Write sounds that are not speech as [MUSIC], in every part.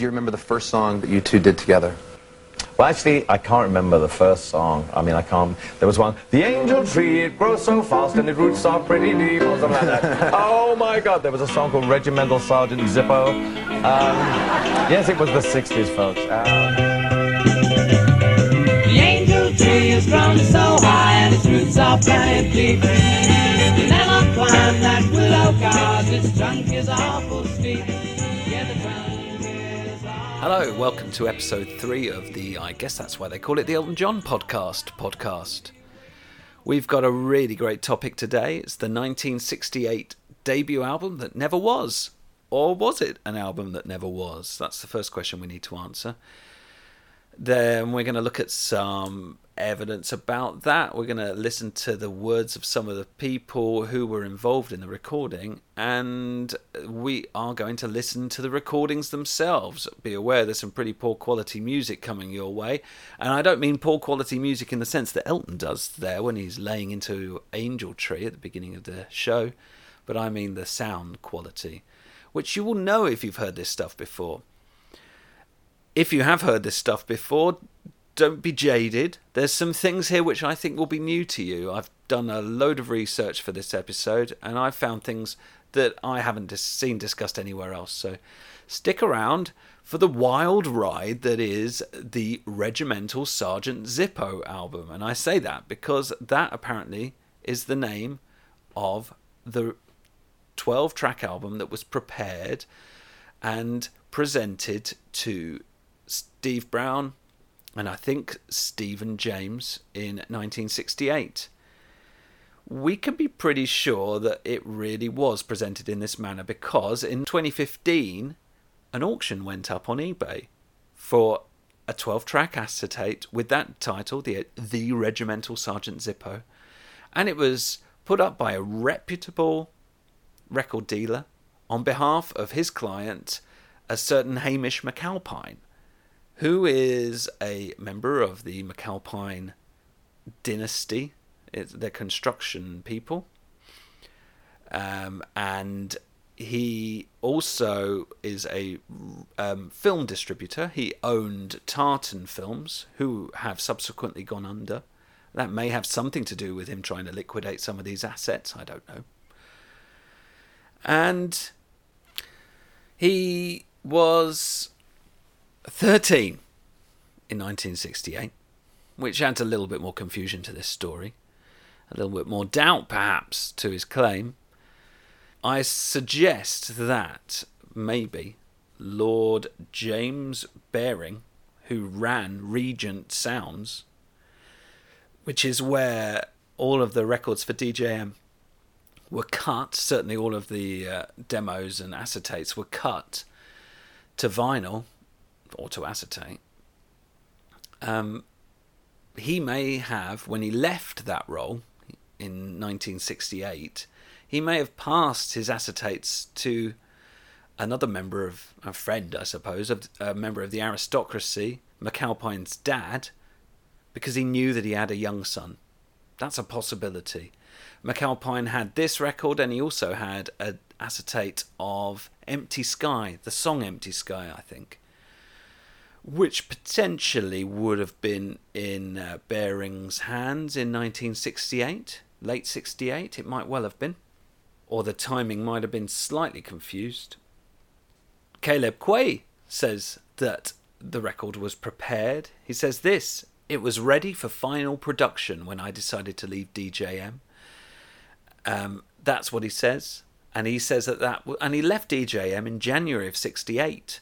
Do you remember the first song that you two did together? Well, actually, I can't remember the first song. I mean, I can't. There was one. The angel tree, it grows so fast and its roots are pretty deep, or something like that. [LAUGHS] oh my God! There was a song called Regimental Sergeant Zippo. Um, yes, it was the '60s, folks. Uh, The angel tree is grown so high and its roots are planted deep. You never climb that willow cause its trunk is awful steep. Hello, welcome to episode three of the, I guess that's why they call it the Elton John podcast. Podcast. We've got a really great topic today. It's the 1968 debut album that never was. Or was it an album that never was? That's the first question we need to answer. Then we're going to look at some evidence about that. We're going to listen to the words of some of the people who were involved in the recording, and we are going to listen to the recordings themselves. Be aware there's some pretty poor quality music coming your way, and I don't mean poor quality music in the sense that Elton does there when he's laying into Angel Tree at the beginning of the show, but I mean the sound quality, which you will know if you've heard this stuff before if you have heard this stuff before, don't be jaded. There's some things here which I think will be new to you. I've done a load of research for this episode and I've found things that I haven't seen discussed anywhere else. So stick around for the wild ride that is the Regimental Sergeant Zippo album. And I say that because that apparently is the name of the 12 track album that was prepared and presented to Steve Brown and I think Stephen James in 1968. We can be pretty sure that it really was presented in this manner because in 2015 an auction went up on eBay for a 12 track acetate with that title, the, the Regimental Sergeant Zippo, and it was put up by a reputable record dealer on behalf of his client, a certain Hamish McAlpine, who is a member of the McAlpine dynasty. It's the construction people. Um, and he also is a um, film distributor. He owned Tartan Films, who have subsequently gone under. That may have something to do with him trying to liquidate some of these assets. I don't know. And he was 13 in 1968, which adds a little bit more confusion to this story, a little bit more doubt perhaps to his claim. I suggest that maybe Lord James Baring, who ran Regent Sounds, which is where all of the records for DJM were cut, certainly all of the uh, demos and acetates were cut to vinyl or to acetate. Um, he may have, when he left that role in 1968, he may have passed his acetates to another member of a friend, I suppose, a member of the aristocracy, McAlpine's dad, because he knew that he had a young son. That's a possibility. McAlpine had this record, and he also had an acetate of Empty Sky, the song Empty Sky, I think, which potentially would have been in uh, Baring's hands in 1968, late 68, it might well have been. Or the timing might have been slightly confused. Caleb Quaye says that the record was prepared. He says this it was ready for final production when I decided to leave DJM. Um, that's what he says. And he says that that, and he left DJM in January of 68,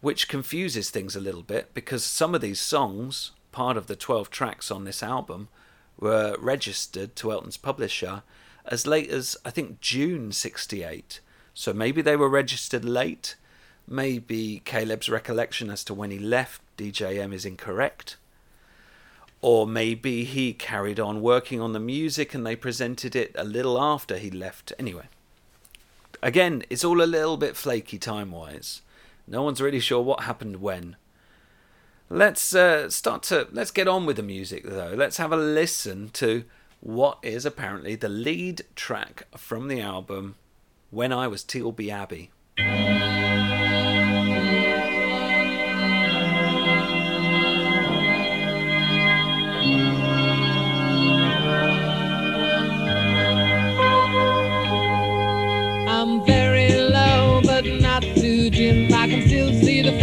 which confuses things a little bit because some of these songs, part of the 12 tracks on this album, were registered to Elton's publisher as late as, I think, June 68. So maybe they were registered late. Maybe Caleb's recollection as to when he left DJM is incorrect. Or maybe he carried on working on the music and they presented it a little after he left. Anyway, again, it's all a little bit flaky time wise. No one's really sure what happened when. Let's uh, start to let's get on with the music though. Let's have a listen to what is apparently the lead track from the album "When I Was Tealby Abbey."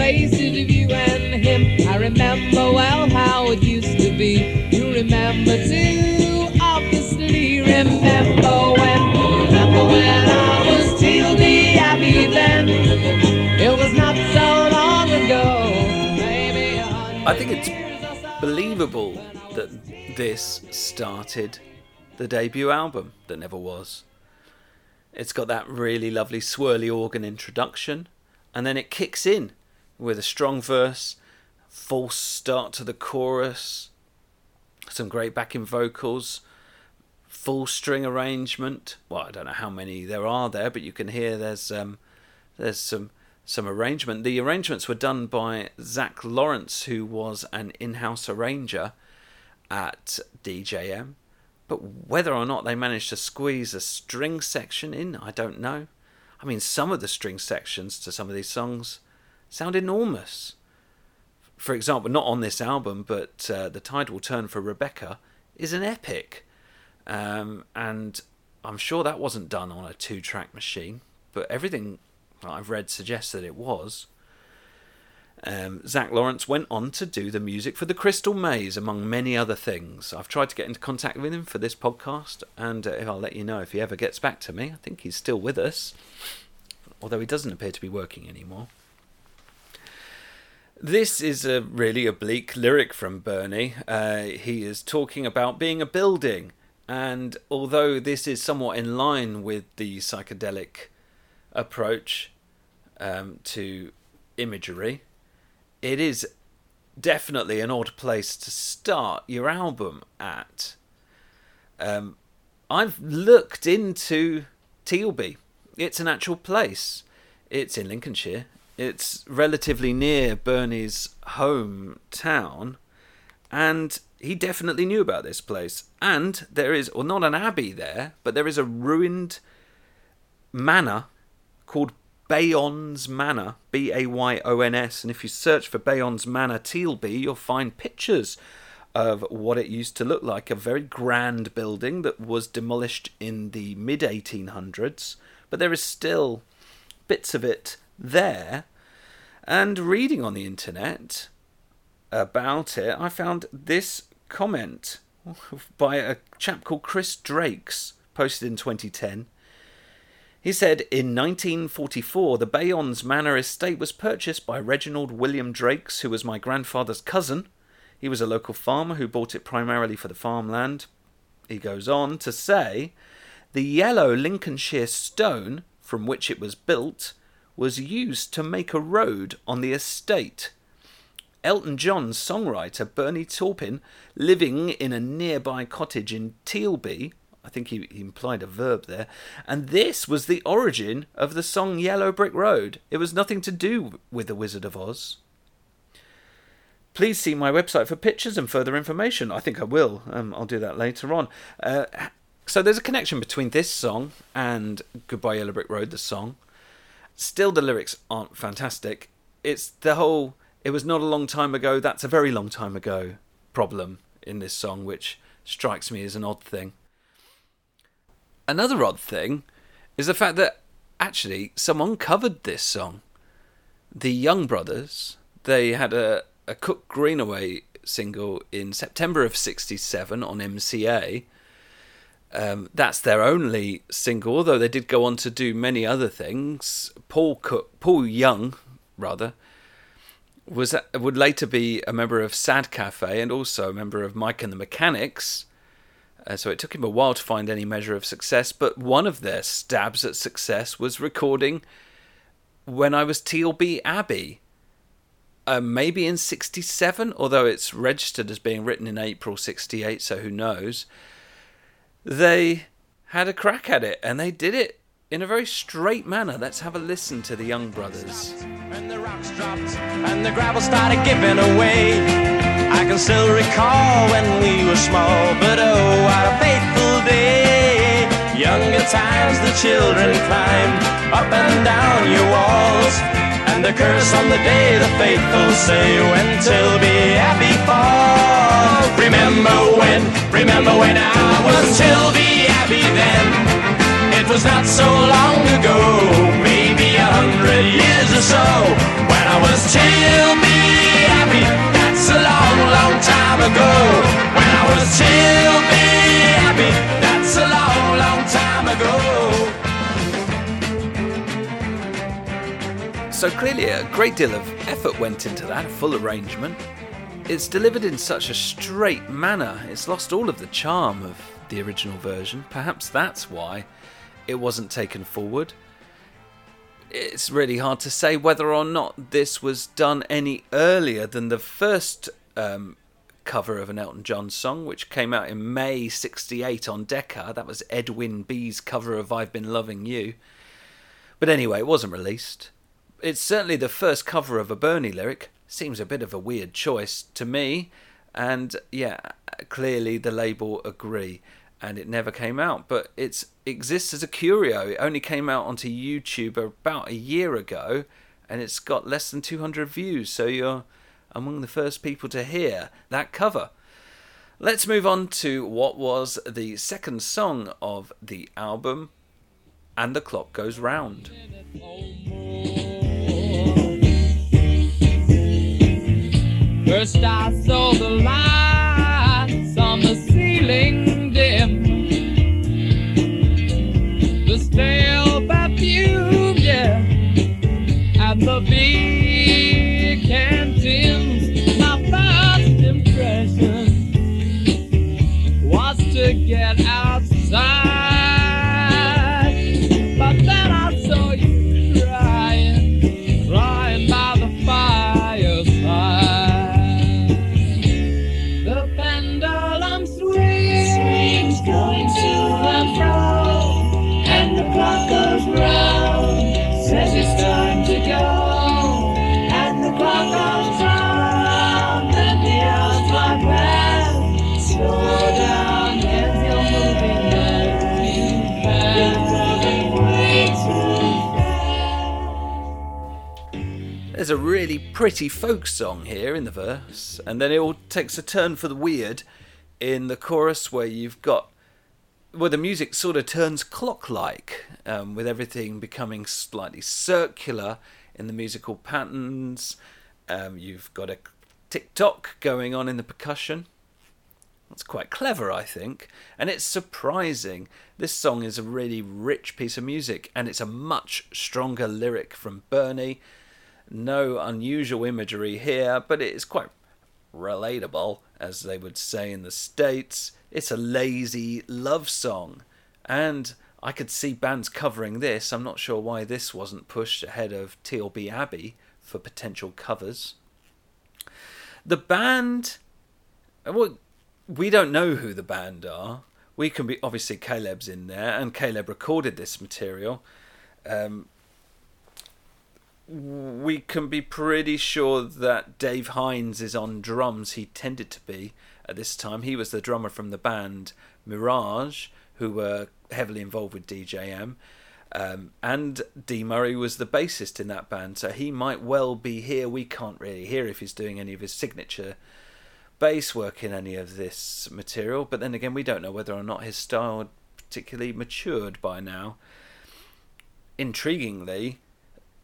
Faces of you and him. I remember well how it used to be. You remember too, obviously. Remember when, remember when I was Abbey then. It was not so long ago. I think it's believable that this started the debut album that never was. It's got that really lovely swirly organ introduction, and then it kicks in with a strong verse, false start to the chorus, some great backing vocals, full string arrangement. Well, I don't know how many there are there, but you can hear there's um, there's some some arrangement. The arrangements were done by Zack Laurence, who was an in-house arranger at DJM. But whether or not they managed to squeeze a string section in, I don't know. I mean, some of the string sections to some of these songs sound enormous. For example, not on this album, but uh, The Tide Will Turn for Rebecca is an epic. Um, and I'm sure that wasn't done on a two track machine, but everything I've read suggests that it was. Um, Zack Laurence went on to do the music for The Crystal Maze, among many other things. I've tried to get into contact with him for this podcast, and uh, I'll let you know if he ever gets back to me. I think he's still with us, although he doesn't appear to be working anymore. This is a really oblique lyric from Bernie. Uh, he is talking about being a building, and although this is somewhat in line with the psychedelic approach um, to imagery, it is definitely an odd place to start your album at. Um, I've looked into Tealby. It's an actual place. It's in Lincolnshire. It's relatively near Bernie's hometown, and he definitely knew about this place. And there is, well, not an abbey there, but there is a ruined manor called Bayons Manor, B A Y O N S. And if you search for Bayons Manor Tealby, you'll find pictures of what it used to look like a very grand building that was demolished in the mid 1800s, but there is still bits of it there. And reading on the internet about it, I found this comment [LAUGHS] by a chap called Chris Drakes, posted in 2010. He said in 1944, the Bayons Manor estate was purchased by Reginald William Drakes, who was my grandfather's cousin. He was a local farmer who bought it primarily for the farmland. He goes on to say the yellow Lincolnshire stone from which it was built was used to make a road on the estate. Elton John's songwriter Bernie Taupin, living in a nearby cottage in Tealby, I think he, he implied a verb there, and this was the origin of the song Yellow Brick Road. It was nothing to do with The Wizard of Oz. Please see my website for pictures and further information. I think I will. Um, I'll do that later on. Uh, so there's a connection between this song and Goodbye Yellow Brick Road, the song. Still, the lyrics aren't fantastic. It's the whole "it was not a long time ago, that's a very long time ago" problem in this song, which strikes me as an odd thing. Another odd thing is the fact that actually someone covered this song. The Young Brothers, they had a, a Cook Greenaway single in September of 67 on MCA. Um, that's their only single, although they did go on to do many other things. Paul Cook, Paul Young, rather, was would later be a member of Sad Cafe and also a member of Mike and the Mechanics. Uh, so it took him a while to find any measure of success, but one of their stabs at success was recording when I was Tealby Abbey. Uh, maybe in 67, although it's registered as being written in April 68, so who knows. They had a crack at it and they did it in a very straight manner. Let's have a listen to the Young Brothers. And the rocks dropped and the gravel started giving away. I can still recall when we were small, but oh, what a fateful day. Younger times the children climbed up and down your walls. And the curse on the day the faithful say when Tealby Abbey falls. Remember when, remember when I was Tealby Abbey then. It was not so long ago, maybe a hundred years or so. When I was till be happy, that's a long, long time ago. When I was till be happy, that's a long, long time ago. So clearly, a great deal of effort went into that full arrangement. It's delivered in such a straight manner, it's lost all of the charm of the original version. Perhaps that's why it wasn't taken forward. It's really hard to say whether or not this was done any earlier than the first um, cover of an Elton John song, which came out in May 68 on Decca. That was Edwin B's cover of I've Been Loving You. But anyway, it wasn't released. It's certainly the first cover of a Bernie lyric. Seems a bit of a weird choice to me. And yeah, clearly the label agree. And it never came out. But it exists as a curio. It only came out onto YouTube about a year ago. And it's got less than 200 views. So you're among the first people to hear that cover. Let's move on to what was the second song of the album. And the clock goes round. First I saw the lights on the ceiling dim. The stale perfume, yeah, and the big canteens. My first impression was to get outside. Pretty folk song here in the verse, and then it all takes a turn for the weird in the chorus where you've got where the music sort of turns clock-like, um, with everything becoming slightly circular in the musical patterns. Um, you've got a tick-tock going on in the percussion. That's quite clever, I think, and it's surprising. This song is a really rich piece of music, and it's a much stronger lyric from Bernie. No unusual imagery here, but it is quite relatable, as they would say in the States. It's a lazy love song, and I could see bands covering this. I'm not sure why this wasn't pushed ahead of Tealby Abbey for potential covers. The band, well, we don't know who the band are. We can be obviously Caleb's in there, and Caleb recorded this material. Um, we can be pretty sure that Dave Hynes is on drums. He tended to be at this time. He was the drummer from the band Mirage, who were heavily involved with DJM. Um, and Dee Murray was the bassist in that band, so he might well be here. We can't really hear if he's doing any of his signature bass work in any of this material, but then again, we don't know whether or not his style had particularly matured by now. Intriguingly,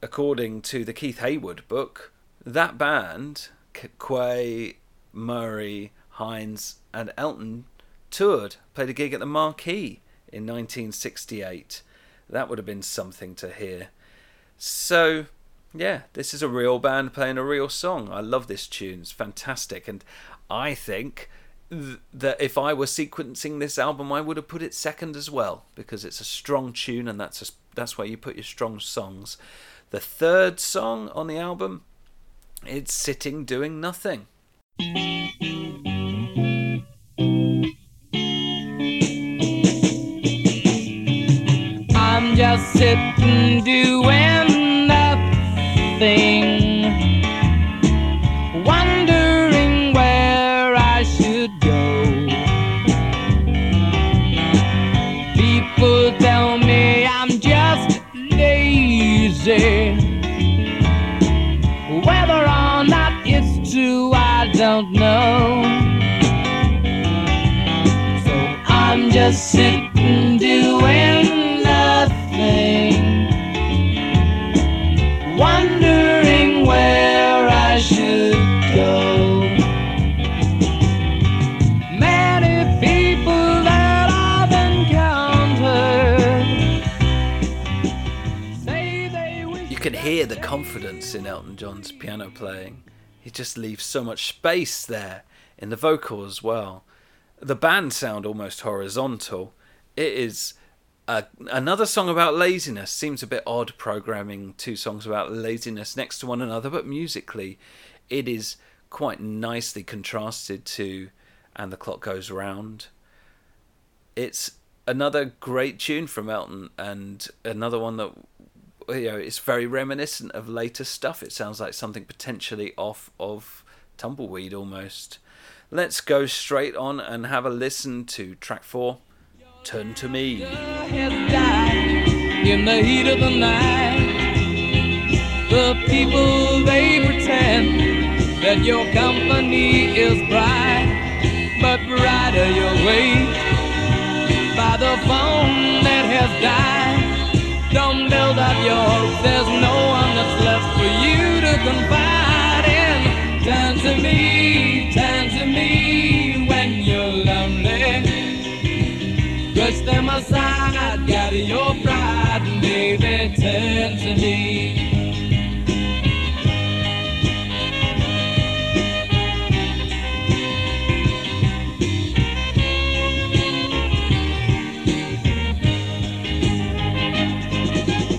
according to the Keith Hayward book, that band, Quaye, Murray, Hynes, and Elton, toured, played a gig at the Marquee in 1968. That would have been something to hear. So, yeah, this is a real band playing a real song. I love this tune. It's fantastic. And I think th- that if I were sequencing this album, I would have put it second as well because it's a strong tune and that's, a, that's where you put your strong songs. The third song on the album, it's Sitting Doing Nothing. I'm just sitting doing nothing, just sitting doing nothing, wondering where I should go. Many people that I've encountered say they wish. You can hear the confidence in Elton John's piano playing. He just leaves so much space there in the vocal as well. The band sound almost horizontal. It is a, another song about laziness. Seems a bit odd programming two songs about laziness next to one another, but musically, it is quite nicely contrasted to And the Clock Goes Round. It's another great tune from Elton and another one that you know it's very reminiscent of later stuff. It sounds like something potentially off of Tumbleweed almost. Let's go straight on and have a listen to track four, Turn to Me. in the heat of the night. The people they pretend that your company is bright, but brighter your way by the phone that has died. Don't build up your. There's no one that's left for you to confide in. Turn to me, Them aside, gather your pride, and baby, turn to me.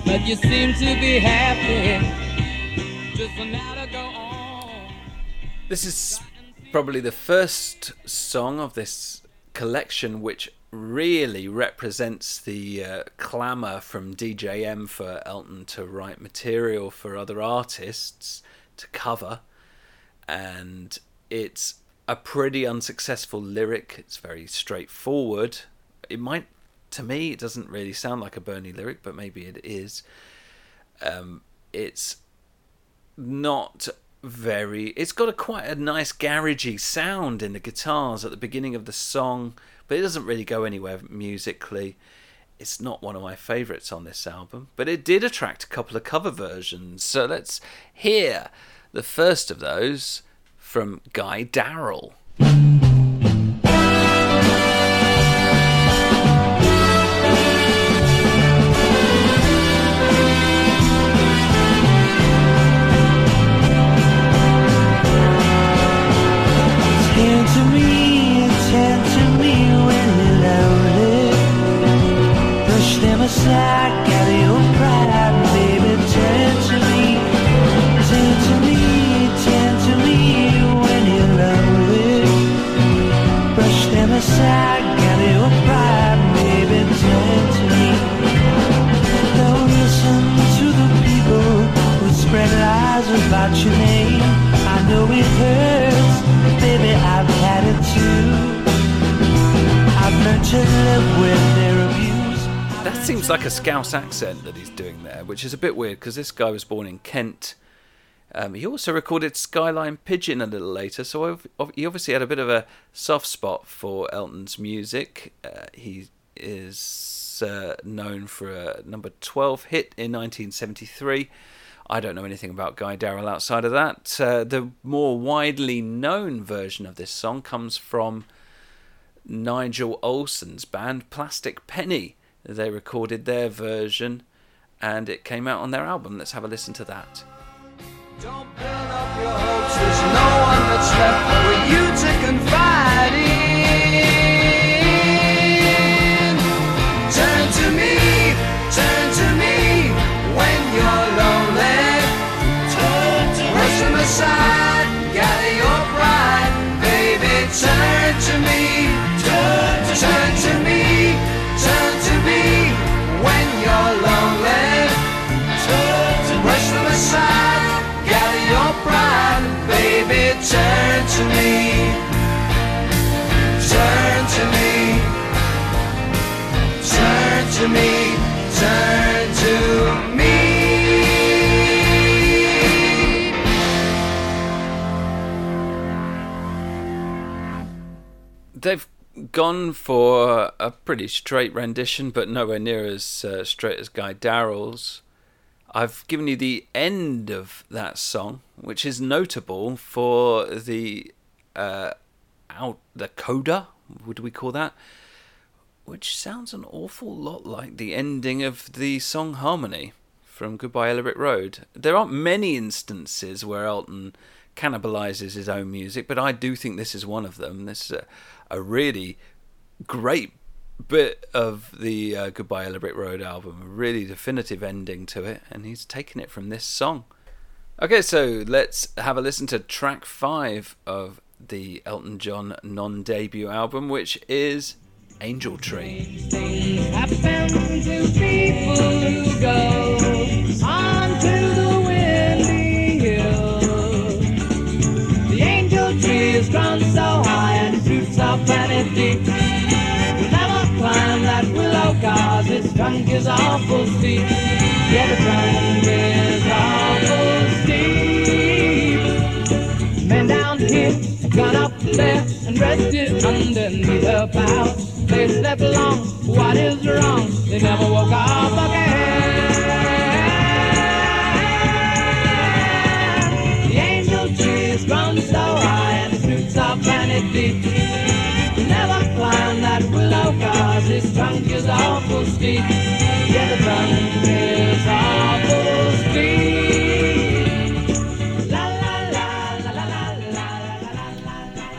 But you seem to be happy. This is probably the first song of this collection which really represents the uh, clamour from DJM for Elton to write material for other artists to cover. And it's a pretty unsuccessful lyric. It's very straightforward. It might, to me, it doesn't really sound like a Bernie lyric, but maybe it is. Um, it's not very it's got a quite a nice garagey sound in the guitars at the beginning of the song but it doesn't really go anywhere musically. It's not one of my favorites on this album but it did attract a couple of cover versions. So let's hear the first of those from guy darrell That seems like a Scouse accent that he's doing there, which is a bit weird because this guy was born in Kent. Um, he also recorded Skyline Pigeon a little later, so he obviously had a bit of a soft spot for Elton's music. Uh, he is uh, known for a number 12 hit in 1973. I don't know anything about Guy Darrell outside of that. Uh, the more widely known version of this song comes from Nigel Olsson's band Plastic Penny. They recorded their version and it came out on their album. Let's have a listen to that. Don't build up your hopes. There's no one that's left for you to confide in. Turn to me, turn to me, turn to me, turn to me. They've gone for a pretty straight rendition, but nowhere near as uh, straight as Guy Darrell's. I've given you the end of that song, which is notable for the uh, out the coda. Would we call that? Which sounds an awful lot like the ending of the song Harmony from Goodbye Yellow Road. There aren't many instances where Elton cannibalizes his own music, but I do think this is one of them. This is a, a really great bit of the uh, Goodbye Yellow Brick Road album, a really definitive ending to it, and he's taken it from this song. Okay, so let's have a listen to track five of the Elton John non debut album, which is Angel Tree. Trunk is awful steep. Yeah, the trunk is awful steep. Men down here, gone up there and rested underneath a bough. They slept long, what is wrong? They never woke up again. this drunk is awful steep. Yeah, the drunk is awful steep.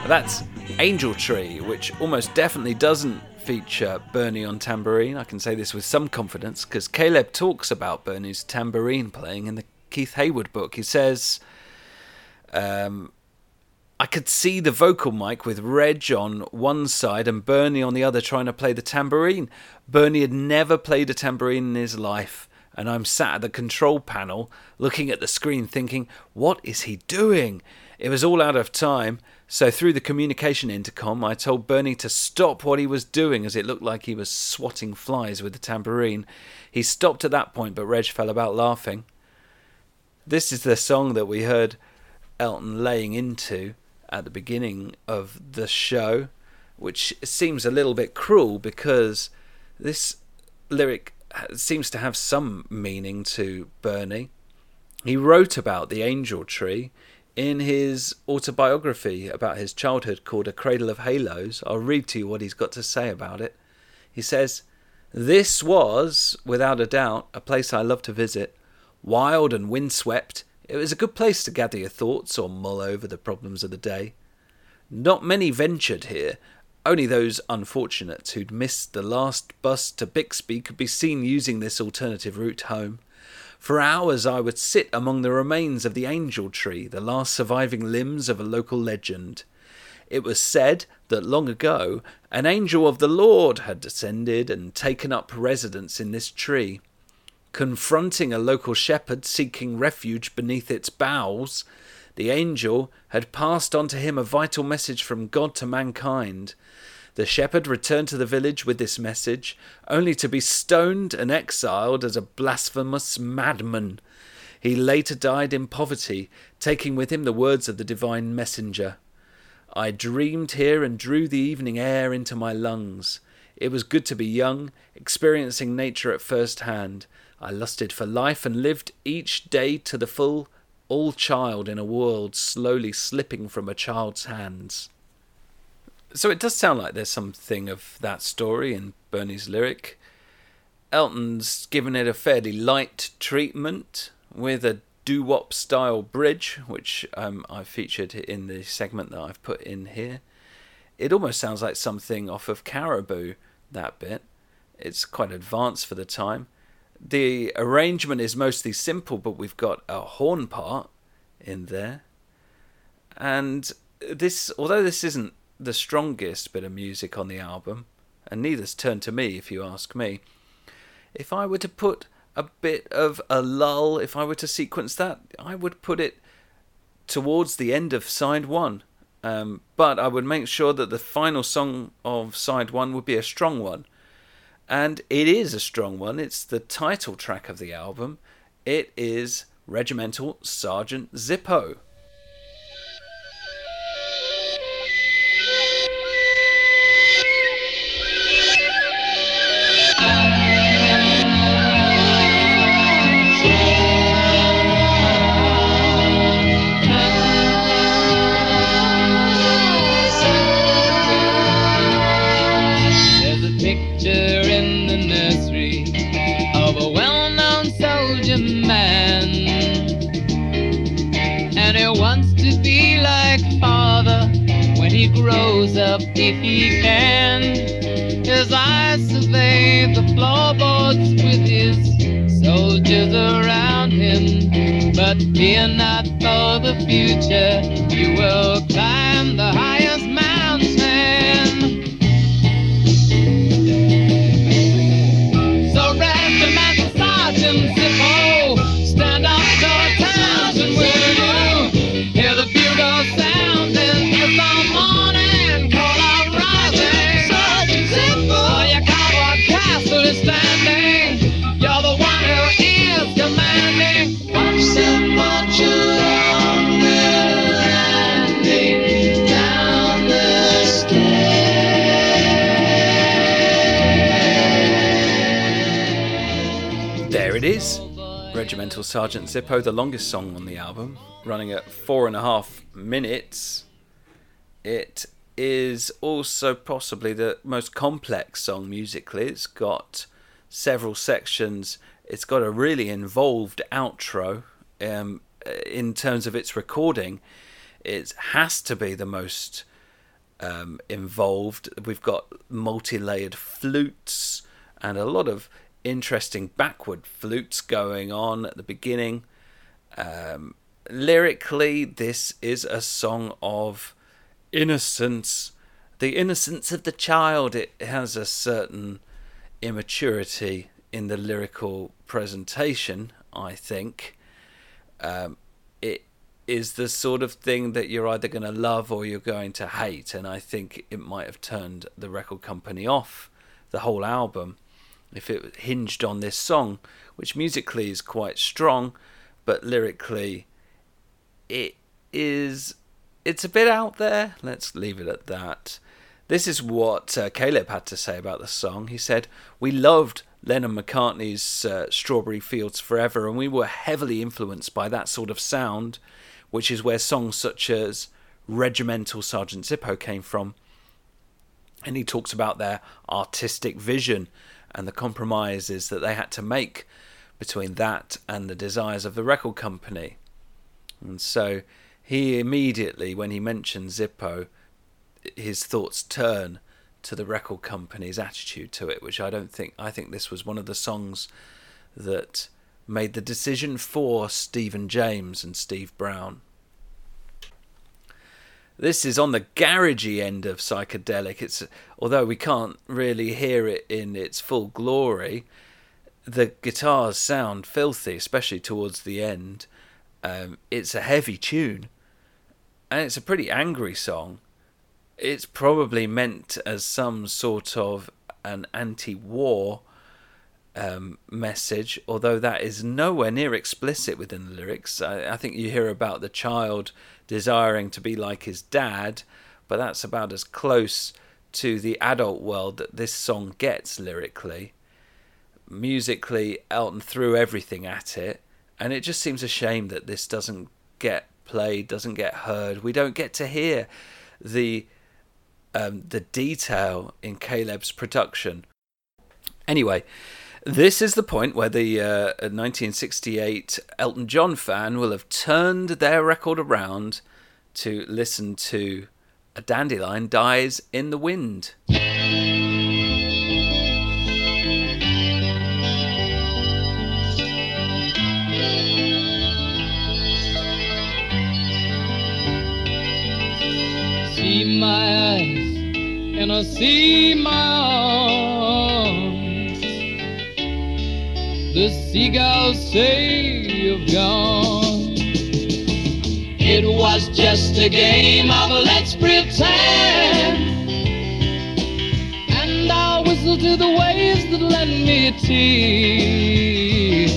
That's Angel Tree, which almost definitely doesn't feature Bernie on tambourine. I can say this with some confidence because Caleb talks about Bernie's tambourine playing in the Keith Hayward book. He says, um, I could see the vocal mic with Reg on one side and Bernie on the other trying to play the tambourine. Bernie had never played a tambourine in his life, and I'm sat at the control panel looking at the screen thinking, what is he doing? It was all out of time, so through the communication intercom, I told Bernie to stop what he was doing as it looked like he was swatting flies with the tambourine. He stopped at that point, but Reg fell about laughing. This is the song that we heard Elton laying into at the beginning of the show, which seems a little bit cruel because this lyric seems to have some meaning to Bernie. He wrote about the angel tree in his autobiography about his childhood called A Cradle of Halos. I'll read to you what he's got to say about it. He says, This was, without a doubt, a place I loved to visit. Wild and windswept, it was a good place to gather your thoughts or mull over the problems of the day. Not many ventured here. Only those unfortunates who'd missed the last bus to Bixby could be seen using this alternative route home. For hours I would sit among the remains of the angel tree, the last surviving limbs of a local legend. It was said that long ago an angel of the Lord had descended and taken up residence in this tree. Confronting a local shepherd seeking refuge beneath its boughs, the angel had passed on to him a vital message from God to mankind. The shepherd returned to the village with this message, only to be stoned and exiled as a blasphemous madman. He later died in poverty, taking with him the words of the divine messenger. I dreamed here and drew the evening air into my lungs. It was good to be young, experiencing nature at first hand. I lusted for life and lived each day to the full, all child in a world slowly slipping from a child's hands. So it does sound like there's something of that story in Bernie's lyric. Elton's given it a fairly light treatment with a doo wop style bridge, which um, I featured in the segment that I've put in here. It almost sounds like something off of Caribou, that bit. It's quite advanced for the time. The arrangement is mostly simple, but we've got a horn part in there. And this, although this isn't the strongest bit of music on the album, and neither's Turn to Me if you ask me, if I were to put a bit of a lull, if I were to sequence that, I would put it towards the end of side one. Um, but I would make sure that the final song of side one would be a strong one. And it is a strong one. It's the title track of the album. It is Regimental Sergeant Zippo. If he can. His eyes survey the floorboards with his soldiers around him. But fear not for the future, you will climb the highest mountain. Sergeant Zippo, the longest song on the album, running at four and a half minutes. It is also possibly the most complex song musically. It's got several sections. It's got a really involved outro. Um, in terms of its recording, it has to be the most um, involved. We've got multi layered flutes and a lot of interesting backward flutes going on at the beginning. Um, lyrically, this is a song of innocence, the innocence of the child. It has a certain immaturity in the lyrical presentation, I think. Um, it is the sort of thing that you're either going to love or you're going to hate, and I think it might have turned the record company off the whole album if it hinged on this song, which musically is quite strong, but lyrically it is it's a bit out there. Let's leave it at that. This is what uh, Caleb had to say about the song. He said, "We loved Lennon McCartney's uh, Strawberry Fields Forever, and we were heavily influenced by that sort of sound, which is where songs such as Regimental Sergeant Zippo came from." And he talks about their artistic vision and the compromises that they had to make between that and the desires of the record company. And so he immediately, when he mentions Zippo, his thoughts turn to the record company's attitude to it, which I don't think, I think this was one of the songs that made the decision for Stephen James and Steve Brown. This is on the garagey end of psychedelic. It's although we can't really hear it in its full glory, the guitars sound filthy, especially towards the end. Um, it's a heavy tune, and it's a pretty angry song. It's probably meant as some sort of an anti-war um, message, although that is nowhere near explicit within the lyrics. I, I think you hear about the child desiring to be like his dad, but that's about as close to the adult world that this song gets lyrically. Musically, Elton threw everything at it, and it just seems a shame that this doesn't get played, doesn't get heard. We don't get to hear the um, the detail in Caleb's production. Anyway, this is the point where the uh, 1968 Elton John fan will have turned their record around to listen to A Dandelion Dies in the Wind. See my eyes and I see my arms. The seagulls say you've gone. It was just a game of let's pretend. And I'll whistle to the waves that lend me tears.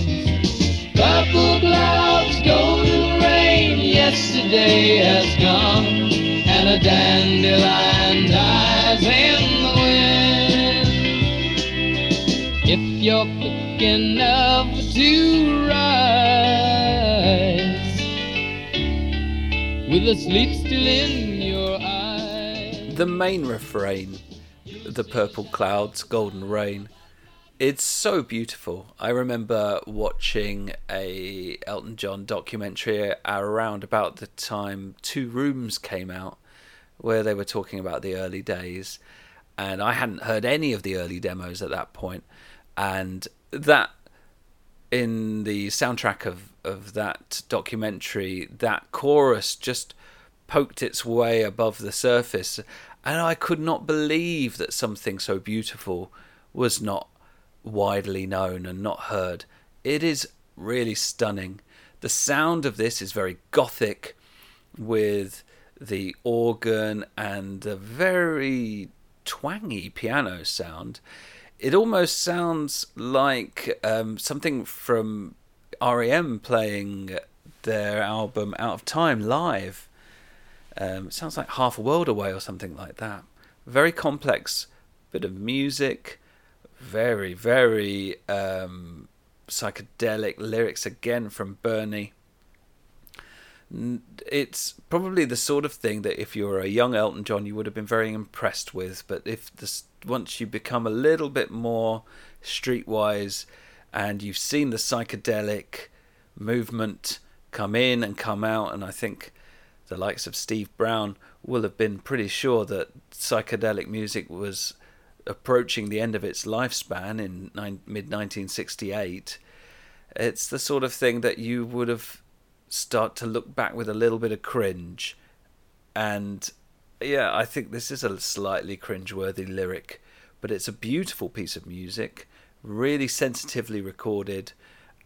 Purple clouds, golden rain, yesterday has gone, and a dandelion dies in the wind. If you're enough to rise, with the sleep still in your eyes. The main refrain, The Purple Clouds, Golden Rain, It's so beautiful. I remember watching a Elton John documentary around about the time Two Rooms came out, where they were talking about the early days, and I hadn't heard any of the early demos at that point, and that in the soundtrack of of that documentary, that chorus just poked its way above the surface, and I could not believe that something so beautiful was not widely known and not heard. It is really stunning. The sound of this is very gothic, with the organ and the very twangy piano sound. It almost sounds like um, something from REM playing their album Out of Time live. Um, it sounds like Half a World Away or something like that. Very complex bit of music, very, very um, psychedelic lyrics again from Bernie. It's probably the sort of thing that if you were a young Elton John, you would have been very impressed with. But if this, once you become a little bit more streetwise and you've seen the psychedelic movement come in and come out, and I think the likes of Steve Brown will have been pretty sure that psychedelic music was approaching the end of its lifespan in mid 1968. It's the sort of thing that you would have start to look back with a little bit of cringe, and yeah, I think this is a slightly cringeworthy lyric, but it's a beautiful piece of music, really sensitively recorded,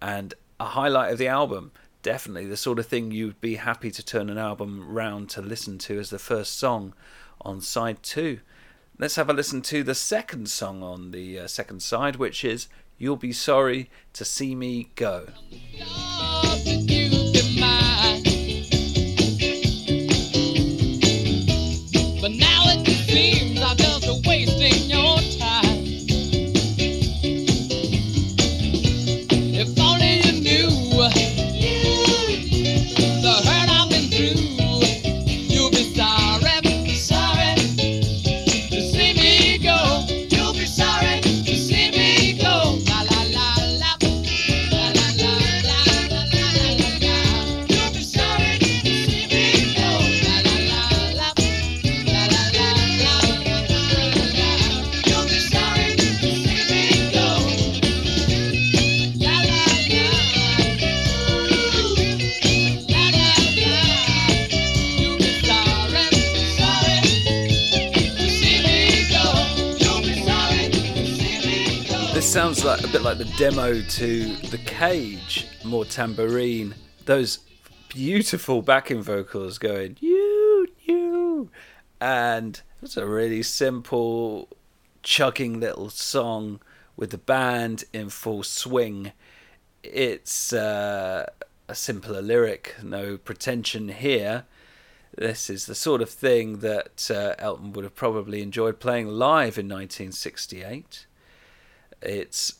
and a highlight of the album. Definitely the sort of thing you'd be happy to turn an album round to listen to as the first song on side two. Let's have a listen to the second song on the uh, second side, which is You'll Be Sorry to See Me Go. Demo to The Cage, more tambourine. Those beautiful backing vocals going, you, you. And it's a really simple, chugging little song with the band in full swing. It's uh, a simpler lyric, no pretension here. This is the sort of thing that uh, Elton would have probably enjoyed playing live in 1968. It's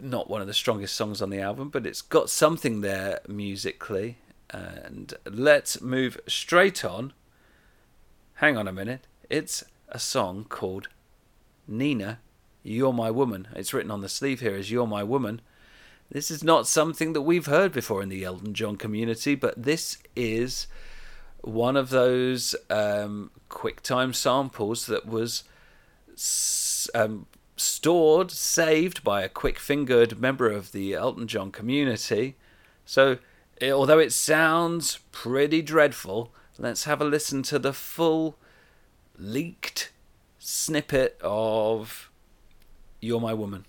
not one of the strongest songs on the album, but it's got something there musically. And let's move straight on. Hang on a minute. It's a song called Nina, You're My Woman. It's written on the sleeve here as You're My Woman. This is not something that we've heard before in the Elton John community, but this is one of those um, QuickTime samples that was um, stored, saved by a quick fingered member of the Elton John community. So, eh, although it sounds pretty dreadful, let's have a listen to the full leaked snippet of You're My Woman.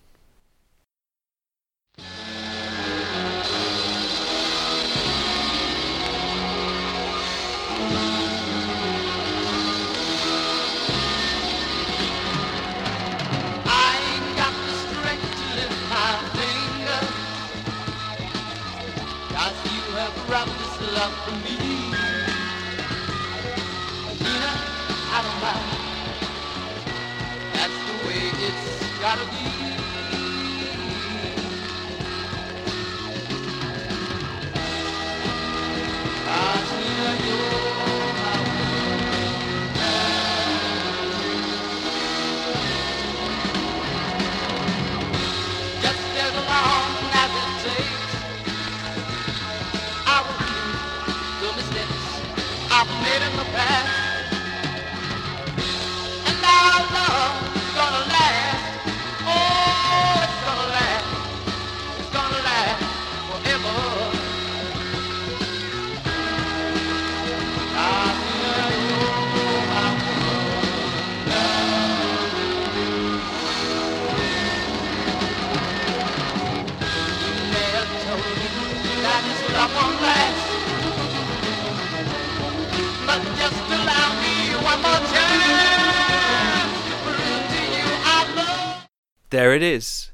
There it is.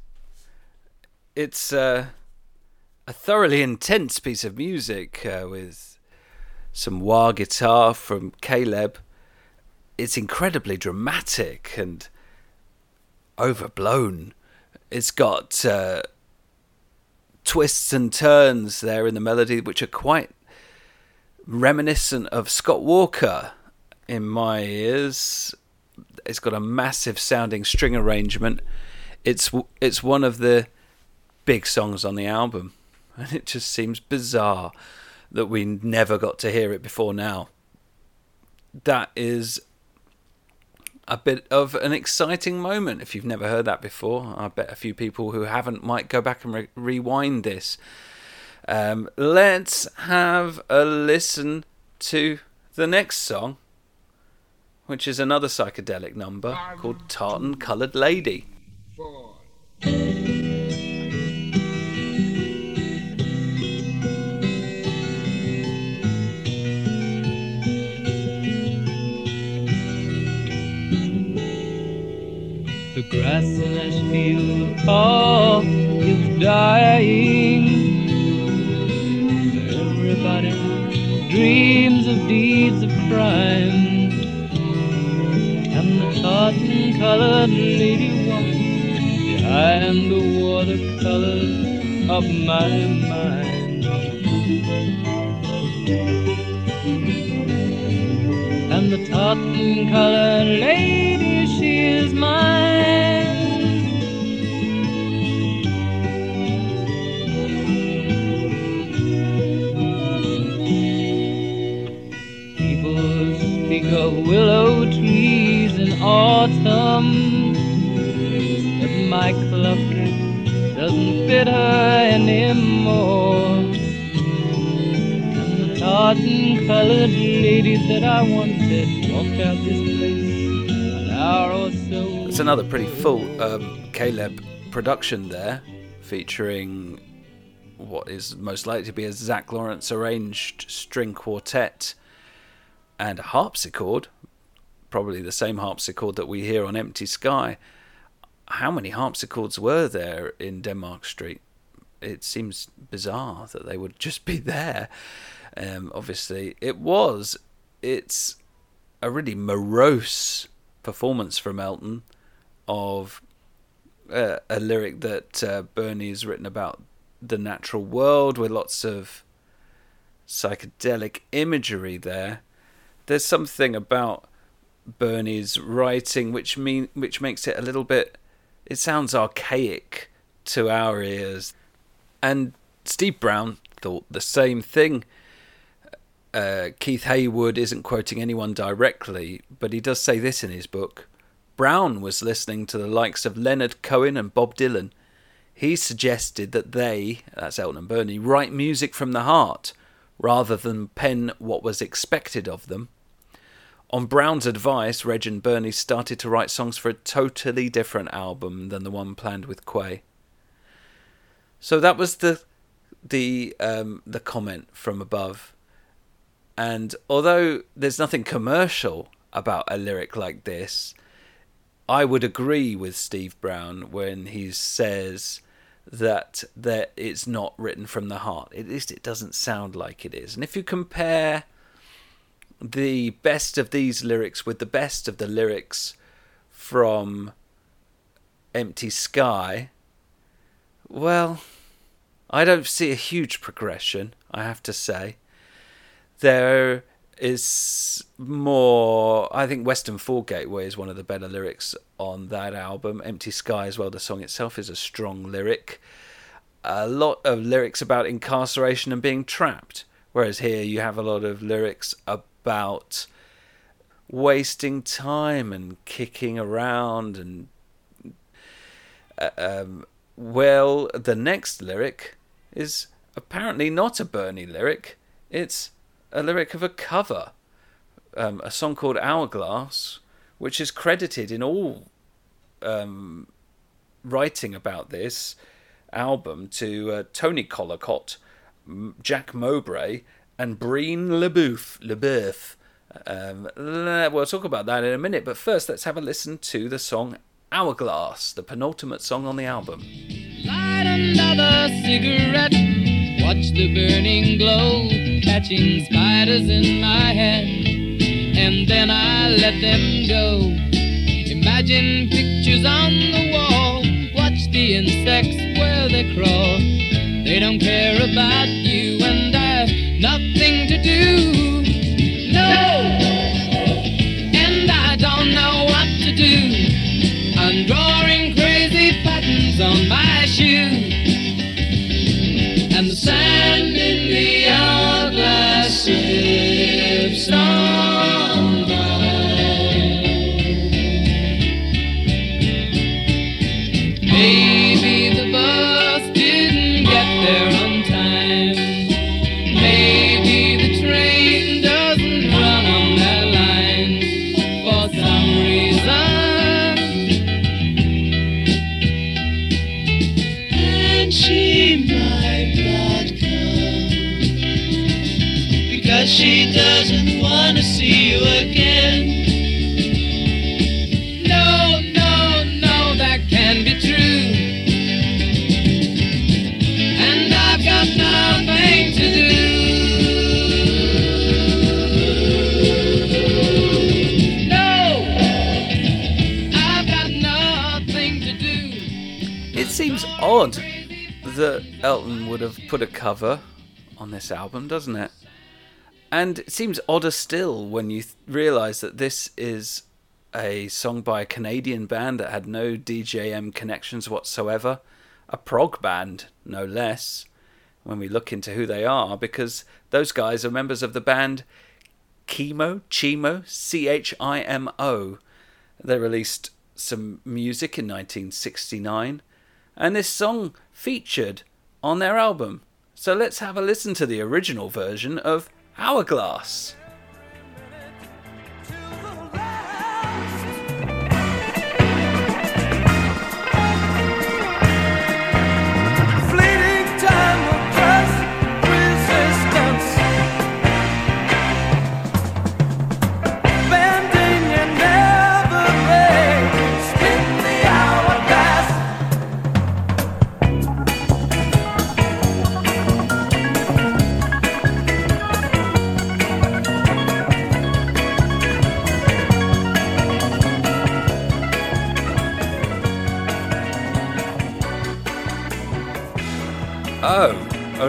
It's uh, a thoroughly intense piece of music uh, with some wah guitar from Caleb. It's incredibly dramatic and overblown. It's got uh, twists and turns there in the melody, which are quite reminiscent of Scott Walker in my ears. It's got a massive sounding string arrangement. It's it's one of the big songs on the album, [LAUGHS] and it just seems bizarre that we never got to hear it before now. That is a bit of an exciting moment. If you've never heard that before, I bet a few people who haven't might go back and re- rewind this. Um, let's have a listen to the next song, which is another psychedelic number called Tartan Coloured Lady. The grass in Ashfield Hall is dying. Everybody dreams of deeds of crime. And the tartan colored lady walks behind the watercolors of my mind. And the tartan colored lady, she is mine. People speak of willow trees in autumn, doesn't her anymore. And the tartan colored lady that I wanted walked out this place an hour or so. It's another pretty full um, Caleb production there, featuring what is most likely to be a Zack Laurence arranged string quartet and a harpsichord, probably the same harpsichord that we hear on Empty Sky. How many harpsichords were there in Denmark Street? It seems bizarre that they would [LAUGHS] just be there. Um, obviously, it was. It's a really morose performance from Elton of uh, a lyric that uh, Bernie has written about the natural world with lots of psychedelic imagery there. There's something about Bernie's writing which mean which makes it a little bit it sounds archaic to our ears. And Steve Brown thought the same thing. Uh, Keith Hayward isn't quoting anyone directly, but he does say this in his book. Brown was listening to the likes of Leonard Cohen and Bob Dylan. He suggested that they, that's Elton and Bernie, write music from the heart rather than pen what was expected of them. On Brown's advice, Reg and Bernie started to write songs for a totally different album than the one planned with Quaye. So that was the the um, the comment from above. And although there's nothing commercial about a lyric like this, I would agree with Steve Brown when he says that that it's not written from the heart. At least it doesn't sound like it is. And if you compare the best of these lyrics with the best of the lyrics from Empty Sky, well, I don't see a huge progression, I have to say. There is more. I think Western Ford Gateway is one of the better lyrics on that album. Empty Sky, as well, the song itself is a strong lyric. A lot of lyrics about incarceration and being trapped, whereas here you have a lot of lyrics about wasting time and kicking around and uh, um, well the next lyric is apparently not a bernie lyric. It's a lyric of a cover um, a song called hourglass which is credited in all um, writing about this album to uh, tony collicott jack mowbray and breen leboeuf leboeuf um, we'll talk about that in a minute, but first let's have a listen to the song Hourglass, the penultimate song on the album. Light another cigarette. Watch the burning glow, catching spiders in my hand. And then I let them go. Imagine pictures on the wall. Watch the insects where they crawl. They don't care about you, to do. No! That Elton would have put a cover on this album, doesn't it? And it seems odder still when you th- realise that this is a song by a Canadian band that had no DJM connections whatsoever, a prog band, no less, when we look into who they are, because those guys are members of the band Chemo, Chimo, C H I M O. They released some music in 1969, and this song featured on their album. So let's have a listen to the original version of Hourglass.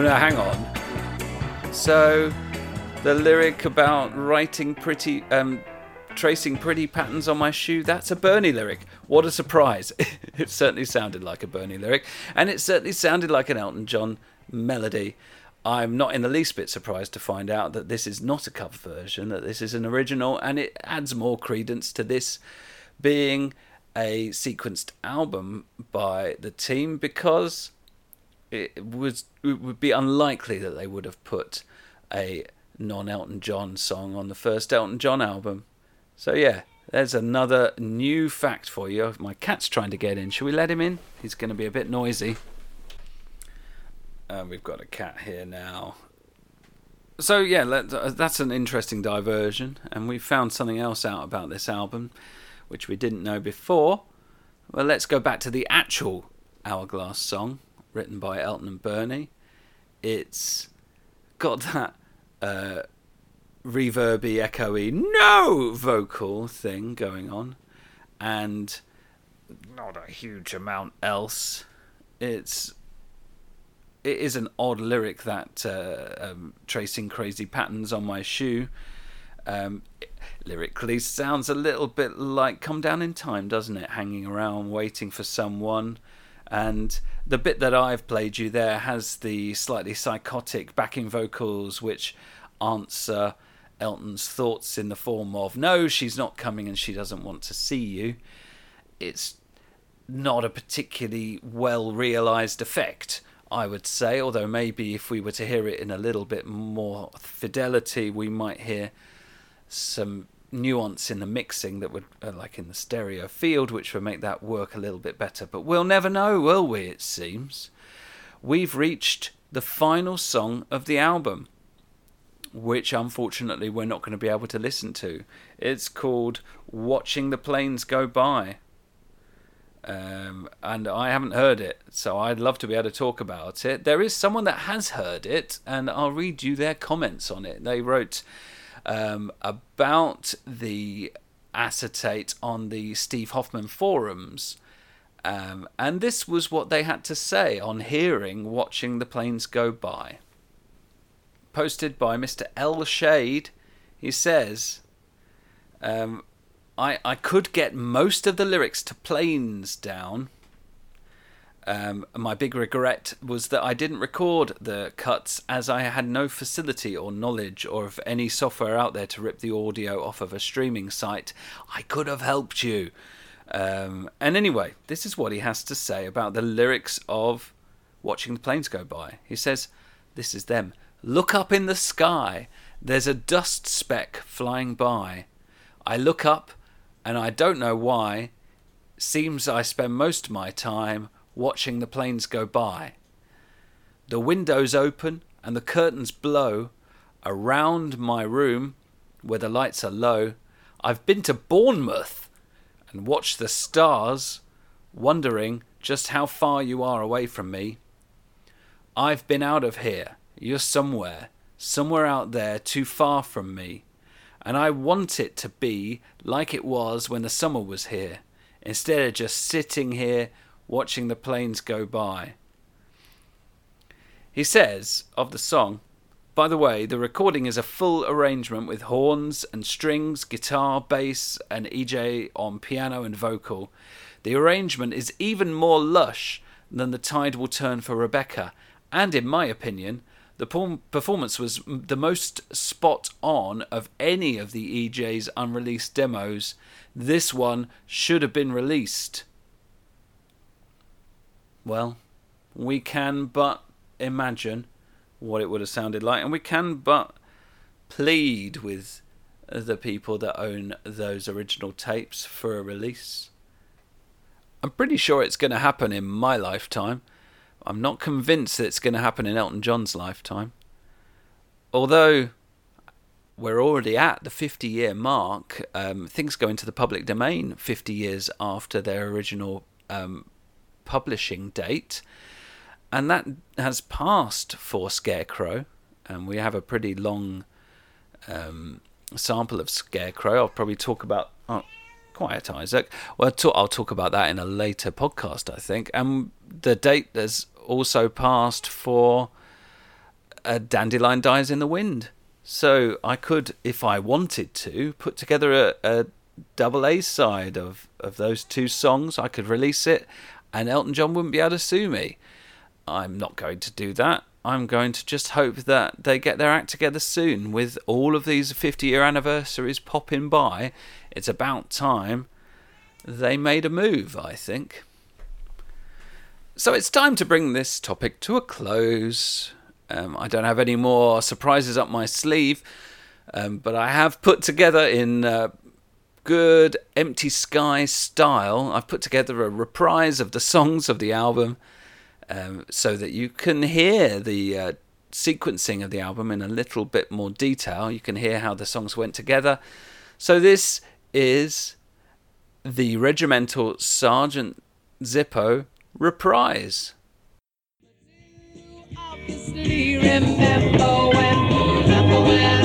No, hang on. So, the lyric about writing pretty, um, tracing pretty patterns on my shoe, that's a Bernie lyric. What a surprise. [LAUGHS] it certainly sounded like a Bernie lyric, and it certainly sounded like an Elton John melody. I'm not in the least bit surprised to find out that this is not a cover version, that this is an original, and it adds more credence to this being a sequenced album by the team because it was it would be unlikely that they would have put a non Elton John song on the first Elton John album. So yeah, there's another new fact for you. My cat's trying to get in. Should we let him in? He's going to be a bit noisy. Uh, we've got a cat here now. So yeah, let, uh, that's an interesting diversion, and we found something else out about this album, which we didn't know before. Well, let's go back to the actual Hourglass song, written by Elton and Bernie. It's got that uh, reverby, echoey, no vocal thing going on, and not a huge amount else. It's it is an odd lyric that uh, um, tracing crazy patterns on my shoe. Um, lyrically sounds a little bit like "Come Down in Time," doesn't it? Hanging around, waiting for someone, and the bit that I've played you there has the slightly psychotic backing vocals, which answer Elton's thoughts in the form of no, she's not coming and she doesn't want to see you. It's not a particularly well realized effect, I would say, although maybe if we were to hear it in a little bit more fidelity, we might hear some nuance in the mixing that would, uh, like in the stereo field, which would make that work a little bit better. But we'll never know, will we? It seems. We've reached the final song of the album, which unfortunately we're not going to be able to listen to. It's called Watching the Planes Go By. Um, and I haven't heard it, so I'd love to be able to talk about it. There is someone that has heard it, and I'll read you their comments on it. They wrote um, about the acetate on the Steve Hoffman forums. Um, and this was what they had to say on hearing Watching the Planes Go By. Posted by Mr. L. Shade, he says, um, I, I could get most of the lyrics to planes down. Um, my big regret was that I didn't record the cuts as I had no facility or knowledge or of any software out there to rip the audio off of a streaming site. I could have helped you. Um, and anyway, this is what he has to say about the lyrics of Watching the Planes Go By. He says, This is them. Look up in the sky. There's a dust speck flying by. I look up, and I don't know why. Seems I spend most of my time watching the planes go by. The windows open and the curtains blow around my room where the lights are low. I've been to Bournemouth and watched the stars, wondering just how far you are away from me. I've been out of here. You're somewhere, somewhere out there, too far from me. And I want it to be like it was when the summer was here, instead of just sitting here watching the planes go by. He says of the song, by the way, the recording is a full arrangement with horns and strings, guitar, bass, and EJ on piano and vocal. The arrangement is even more lush than The Tide Will Turn for Rebecca, and in my opinion, the perform- performance was the most spot on of any of the EJ's unreleased demos. This one should have been released. Well, we can but imagine what it would have sounded like, and we can but plead with the people that own those original tapes for a release. I'm pretty sure it's going to happen in my lifetime. I'm not convinced that it's going to happen in Elton John's lifetime. Although we're already at the 50 year mark, um, things go into the public domain 50 years after their original um, publishing date. And that has passed for Scarecrow. And we have a pretty long um, sample of Scarecrow. I'll probably talk about. Oh, quiet, Isaac. Well, I'll talk, about that in a later podcast, I think. And the date has also passed for a Dandelion Dies in the Wind. So I could, if I wanted to, put together a, a double A side of, of those two songs. I could release it, and Elton John wouldn't be able to sue me. I'm not going to do that. I'm going to just hope that they get their act together soon with all of these 50 year anniversaries popping by. It's about time they made a move, I think. So it's time to bring this topic to a close. Um, I don't have any more surprises up my sleeve, um, but I have put together in uh, good empty sky style, I've put together a reprise of the songs of the album um, so that you can hear the uh, sequencing of the album in a little bit more detail. You can hear how the songs went together. So this is the regimental Sergeant Zippo reprise. Remember when, remember when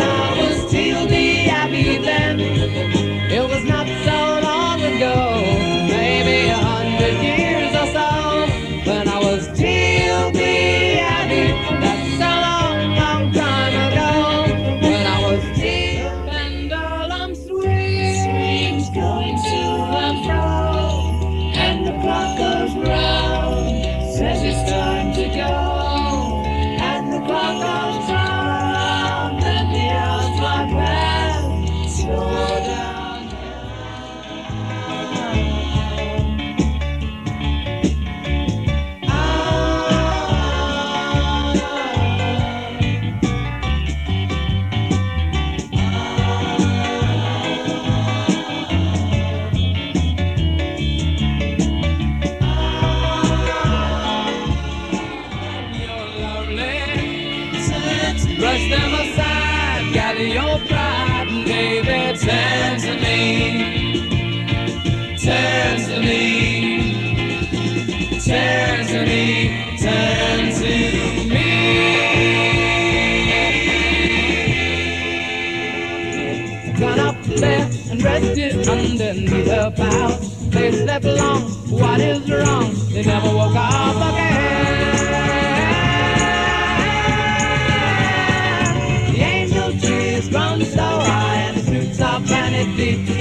there and rested underneath her bow. They slept long. what is wrong? They never woke up again. The angel trees grown so high and the fruits of vanity.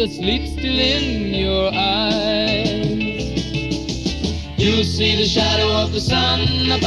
that sleeps still in your eyes. You'll see the shadow of the sun